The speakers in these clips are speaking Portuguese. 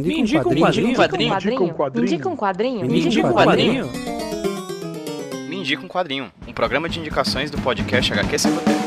Me indica um quadrinho. Me indica um quadrinho. Me indica um quadrinho. Me indica um quadrinho. Me indica um quadrinho. Um programa de indicações do podcast HQ Sem Roteiro.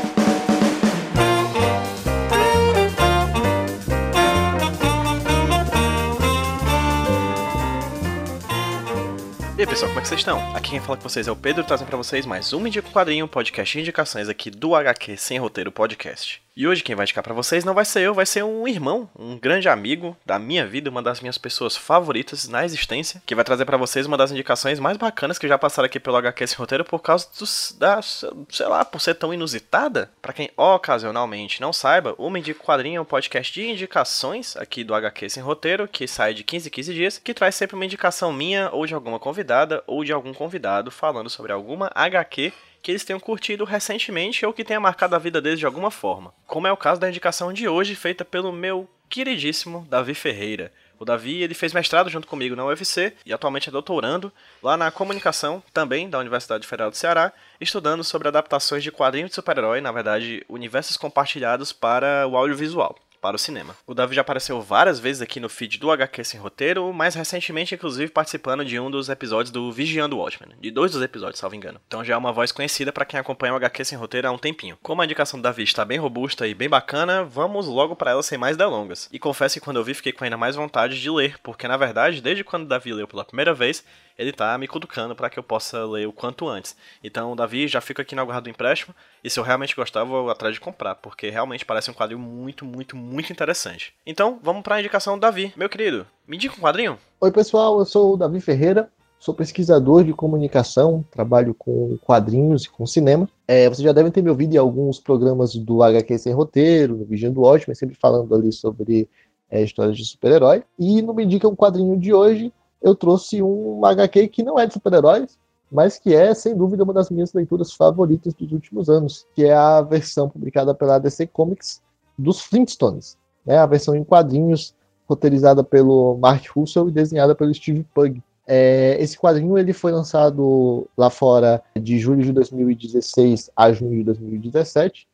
E aí pessoal, como é que vocês estão? Aqui quem fala com vocês é o Pedro, trazendo pra vocês mais um Indica um Quadrinho, podcast de indicações aqui do HQ Sem Roteiro Podcast. E hoje quem vai indicar para vocês não vai ser eu, vai ser um irmão, um grande amigo da minha vida, uma das minhas pessoas favoritas na existência, que vai trazer para vocês uma das indicações mais bacanas que já passaram aqui pelo HQ Roteiro por causa dos, da, sei lá, por ser tão inusitada. Para quem ocasionalmente não saiba, o Indica Quadrinho é um podcast de indicações aqui do HQ Sem Roteiro, que sai de 15 em 15 dias, que traz sempre uma indicação minha ou de alguma convidada ou de algum convidado falando sobre alguma HQ que eles tenham curtido recentemente ou que tenha marcado a vida deles de alguma forma. Como é o caso da indicação de hoje, feita pelo meu queridíssimo Davi Ferreira. O Davi ele fez mestrado junto comigo na UFC e atualmente é doutorando lá na comunicação, também da Universidade Federal do Ceará, estudando sobre adaptações de quadrinhos de super-herói, na verdade, universos compartilhados para o audiovisual para o cinema. O Davi já apareceu várias vezes aqui no feed do HQ Sem Roteiro, mais recentemente, inclusive, participando de um dos episódios do Vigiando o Watchmen, de dois dos episódios, salvo engano. Então já é uma voz conhecida para quem acompanha o HQ Sem Roteiro há um tempinho. Como a indicação do Davi está bem robusta e bem bacana, vamos logo para ela sem mais delongas. E confesso que quando eu vi, fiquei com ainda mais vontade de ler, porque na verdade, desde quando o Davi leu pela primeira vez, ele tá me cutucando para que eu possa ler o quanto antes. Então, Davi, já fico aqui no aguardo do empréstimo, e se eu realmente gostar, vou atrás de comprar, porque realmente parece um quadrinho muito, muito, muito interessante. Então, vamos para a indicação do Davi. Meu querido, me indica um quadrinho? Oi, pessoal, eu sou o Davi Ferreira, sou pesquisador de comunicação, trabalho com quadrinhos e com cinema. É, vocês já devem ter me ouvido em alguns programas do HQ Sem Roteiro, no Vigiando Ótimo, sempre falando ali sobre é, histórias de super-herói. E no Me Indica um Quadrinho de hoje, eu trouxe um HQ que não é de super-heróis, mas que é, sem dúvida, uma das minhas leituras favoritas dos últimos anos, que é a versão publicada pela DC Comics dos Flintstones, né? a versão em quadrinhos, roteirizada pelo Mark Russell e desenhada pelo Steve Pugh. É, esse quadrinho ele foi lançado lá fora de julho de 2016 a junho de 2017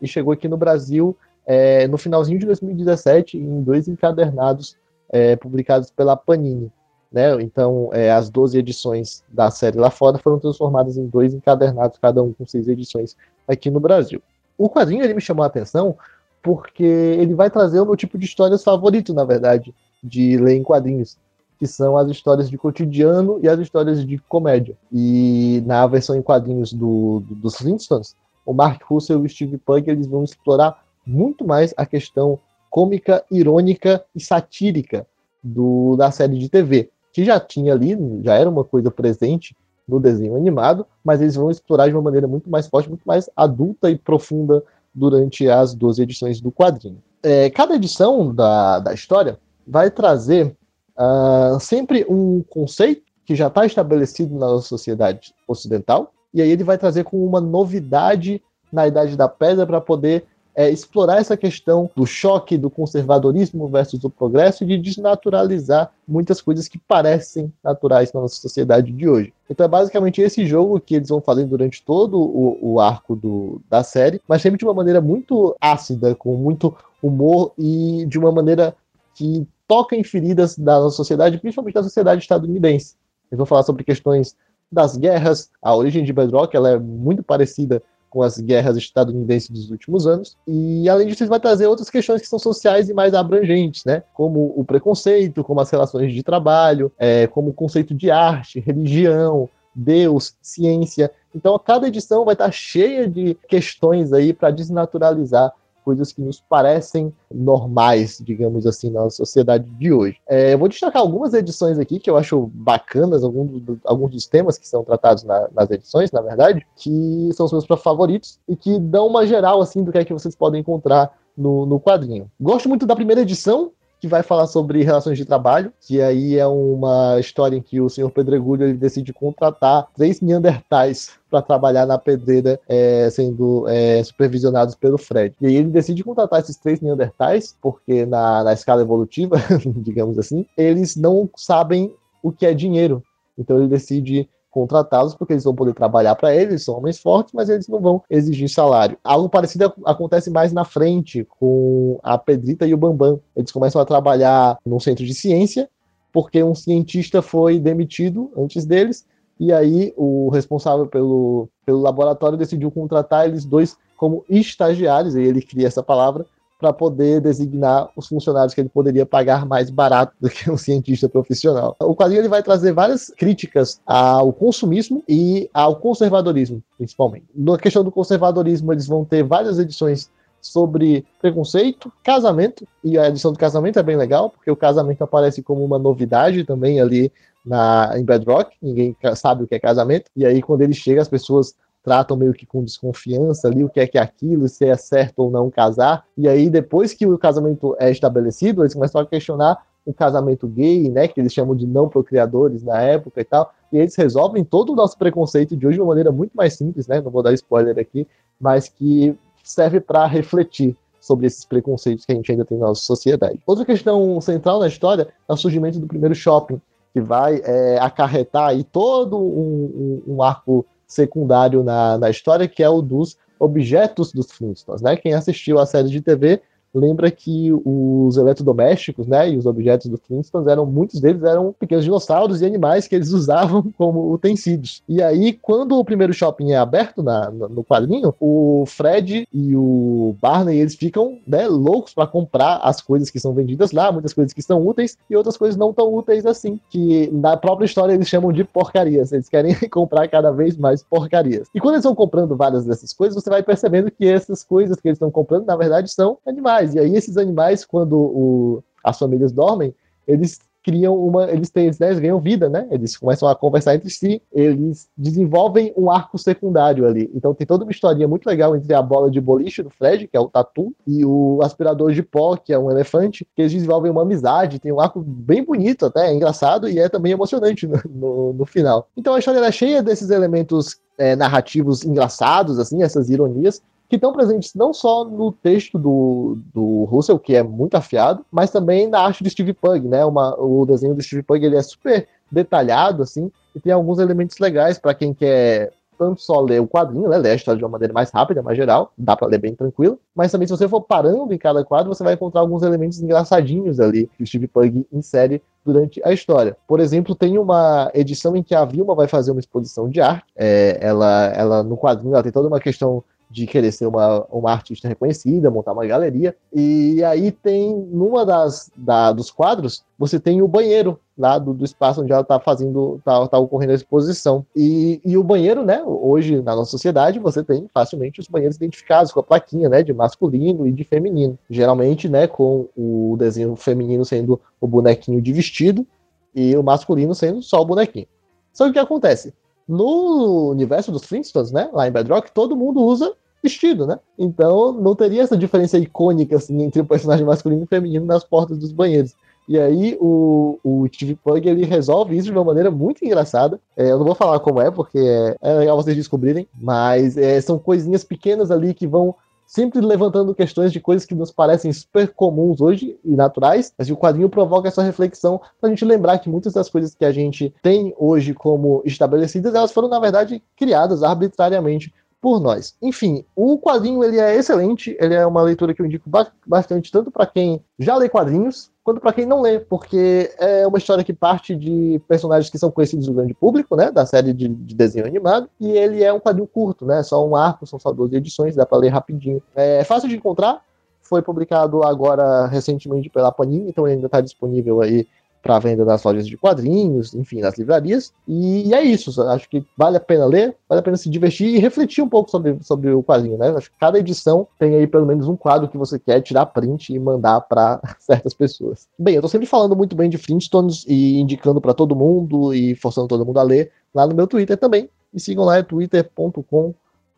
e chegou aqui no Brasil é, no finalzinho de 2017 em dois encadernados é, publicados pela Panini. Né? Então, é, as 12 edições da série lá fora foram transformadas em dois encadernados, cada um com seis edições aqui no Brasil. O quadrinho ele me chamou a atenção porque ele vai trazer o meu tipo de histórias favorito, na verdade, de ler em quadrinhos, que são as histórias de cotidiano e as histórias de comédia. E na versão em quadrinhos do, do, dos Flintstones, o Mark Russell e o Steve Pugh eles vão explorar muito mais a questão cômica, irônica e satírica do, da série de TV que já tinha ali, já era uma coisa presente no desenho animado, mas eles vão explorar de uma maneira muito mais forte, muito mais adulta e profunda durante as 12 edições do quadrinho. É, cada edição da, da história vai trazer uh, sempre um conceito que já está estabelecido na sociedade ocidental, e aí ele vai trazer com uma novidade na Idade da Pedra para poder é, explorar essa questão do choque do conservadorismo versus o progresso e de desnaturalizar muitas coisas que parecem naturais na nossa sociedade de hoje. Então é basicamente esse jogo que eles vão fazer durante todo o, o arco do, da série, mas sempre de uma maneira muito ácida, com muito humor e de uma maneira que toca em feridas da nossa sociedade, principalmente da sociedade estadunidense. Eles vão falar sobre questões das guerras, a origem de Bedrock ela é muito parecida com as guerras estadunidenses dos últimos anos. E além disso, ele vai trazer outras questões que são sociais e mais abrangentes, né? Como o preconceito, como as relações de trabalho, é, como o conceito de arte, religião, Deus, ciência. Então, cada edição vai estar cheia de questões aí para desnaturalizar coisas que nos parecem normais, digamos assim, na sociedade de hoje. É, eu vou destacar algumas edições aqui que eu acho bacanas, alguns, do, alguns dos temas que são tratados na, nas edições, na verdade, que são os meus favoritos e que dão uma geral assim do que é que vocês podem encontrar no, no quadrinho. Gosto muito da primeira edição, que vai falar sobre relações de trabalho, que aí é uma história em que o senhor Pedregulho ele decide contratar três Neandertais para trabalhar na pedreira, é, sendo é, supervisionados pelo Fred. E aí ele decide contratar esses três Neandertais, porque na, na escala evolutiva, digamos assim, eles não sabem o que é dinheiro. Então ele decide contratá-los porque eles vão poder trabalhar para eles, são homens fortes, mas eles não vão exigir salário. Algo parecido acontece mais na frente com a Pedrita e o Bambam. Eles começam a trabalhar num centro de ciência porque um cientista foi demitido antes deles e aí o responsável pelo, pelo laboratório decidiu contratar eles dois como estagiários, e ele cria essa palavra, para poder designar os funcionários que ele poderia pagar mais barato do que um cientista profissional. O quadrinho ele vai trazer várias críticas ao consumismo e ao conservadorismo, principalmente. Na questão do conservadorismo, eles vão ter várias edições sobre preconceito, casamento, e a edição do casamento é bem legal, porque o casamento aparece como uma novidade também ali na, em Bedrock, ninguém sabe o que é casamento, e aí quando ele chega as pessoas tratam meio que com desconfiança ali o que é que é aquilo, se é certo ou não casar. E aí, depois que o casamento é estabelecido, eles começam a questionar o casamento gay, né, que eles chamam de não procriadores na época e tal, e eles resolvem todo o nosso preconceito de hoje de uma maneira muito mais simples, né, não vou dar spoiler aqui, mas que serve para refletir sobre esses preconceitos que a gente ainda tem na nossa sociedade. Outra questão central na história é o surgimento do primeiro shopping, que vai é, acarretar aí todo um, um, um arco secundário na, na história, que é o dos objetos dos Flintstones, né? Quem assistiu a série de TV lembra que os eletrodomésticos, né, e os objetos do Flintstones eram muitos deles eram pequenos dinossauros e animais que eles usavam como utensílios. E aí, quando o primeiro shopping é aberto na, no quadrinho, o Fred e o Barney eles ficam né, loucos para comprar as coisas que são vendidas lá, muitas coisas que são úteis e outras coisas não tão úteis assim, que na própria história eles chamam de porcarias. Eles querem comprar cada vez mais porcarias. E quando eles vão comprando várias dessas coisas, você vai percebendo que essas coisas que eles estão comprando, na verdade, são animais animais. E aí esses animais, quando o, as famílias dormem, eles criam uma, eles têm, né, eles ganham vida, né? Eles começam a conversar entre si, eles desenvolvem um arco secundário ali. Então tem toda uma historinha muito legal entre a bola de boliche do Fred, que é o tatu, e o aspirador de pó, que é um elefante, que eles desenvolvem uma amizade, tem um arco bem bonito até, é engraçado e é também emocionante no, no, no final. Então a história é cheia desses elementos é, narrativos engraçados, assim, essas ironias, que estão presentes não só no texto do, do Russell, que é muito afiado, mas também na arte do Steve Pugh, né? Uma, o desenho do Steve Pugh ele é super detalhado, assim, e tem alguns elementos legais para quem quer tanto só ler o quadrinho, né, ler a história de uma maneira mais rápida, mais geral, dá para ler bem tranquilo, mas também se você for parando em cada quadro, você vai encontrar alguns elementos engraçadinhos ali que o Steve Pugh insere durante a história. Por exemplo, tem uma edição em que a Vilma vai fazer uma exposição de arte, é, ela, ela no quadrinho ela tem toda uma questão de querer ser uma, uma artista reconhecida, montar uma galeria. E aí tem, numa das da, dos quadros, você tem o banheiro lá do, do espaço onde ela está fazendo, tá, tá, ocorrendo a exposição. E, e o banheiro, né, hoje na nossa sociedade, você tem facilmente os banheiros identificados com a plaquinha, né, de masculino e de feminino. Geralmente, né, com o desenho feminino sendo o bonequinho de vestido e o masculino sendo só o bonequinho. Só que o que acontece? No universo dos Flintstones, né, lá em Bedrock, todo mundo usa vestido, né? Então não teria essa diferença icônica assim entre o personagem masculino e feminino nas portas dos banheiros. E aí o, o Steve Pug ele resolve isso de uma maneira muito engraçada. É, eu não vou falar como é, porque é, é legal vocês descobrirem, mas é, são coisinhas pequenas ali que vão sempre levantando questões de coisas que nos parecem super comuns hoje e naturais, mas o quadrinho provoca essa reflexão para a gente lembrar que muitas das coisas que a gente tem hoje como estabelecidas, elas foram, na verdade, criadas arbitrariamente por nós. Enfim, o quadrinho ele é excelente, ele é uma leitura que eu indico bastante tanto para quem já lê quadrinhos quanto para quem não lê, porque é uma história que parte de personagens que são conhecidos do grande público, né, da série de, de desenho animado, e ele é um quadrinho curto, né, só um arco, são só 12 edições, dá para ler rapidinho. É fácil de encontrar, foi publicado agora recentemente pela Panini, então ele ainda está disponível aí para venda nas lojas de quadrinhos, enfim, nas livrarias. E, é isso. Acho que vale a pena ler, vale a pena se divertir e refletir um pouco sobre, sobre o quadrinho, né? Acho que cada edição tem aí pelo menos um quadro que você quer tirar print e mandar para certas pessoas. Bem, eu tô sempre falando muito bem de Flintstones e indicando para todo mundo e forçando todo mundo a ler lá no meu Twitter também. Me sigam lá, é twitter.com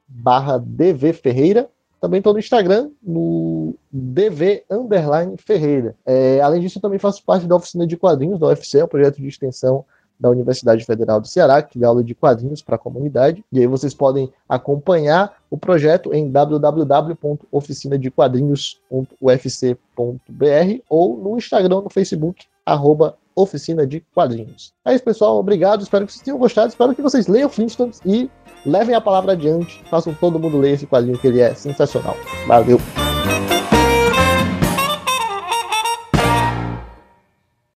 barra dvferreira também estou no Instagram, no DV Ferreira. É, além disso, eu também faço parte da oficina de quadrinhos da UFC, um projeto de extensão da Universidade Federal do Ceará, que dá aula de quadrinhos para a comunidade. E aí vocês podem acompanhar o projeto em www.oficinadequadrinhos.ufc.br ou no Instagram, no Facebook, arroba Oficina de Quadrinhos. É isso, pessoal. Obrigado. Espero que vocês tenham gostado. Espero que vocês leiam Flintstones e levem a palavra adiante. Façam todo mundo ler esse quadrinho que ele é sensacional. Valeu!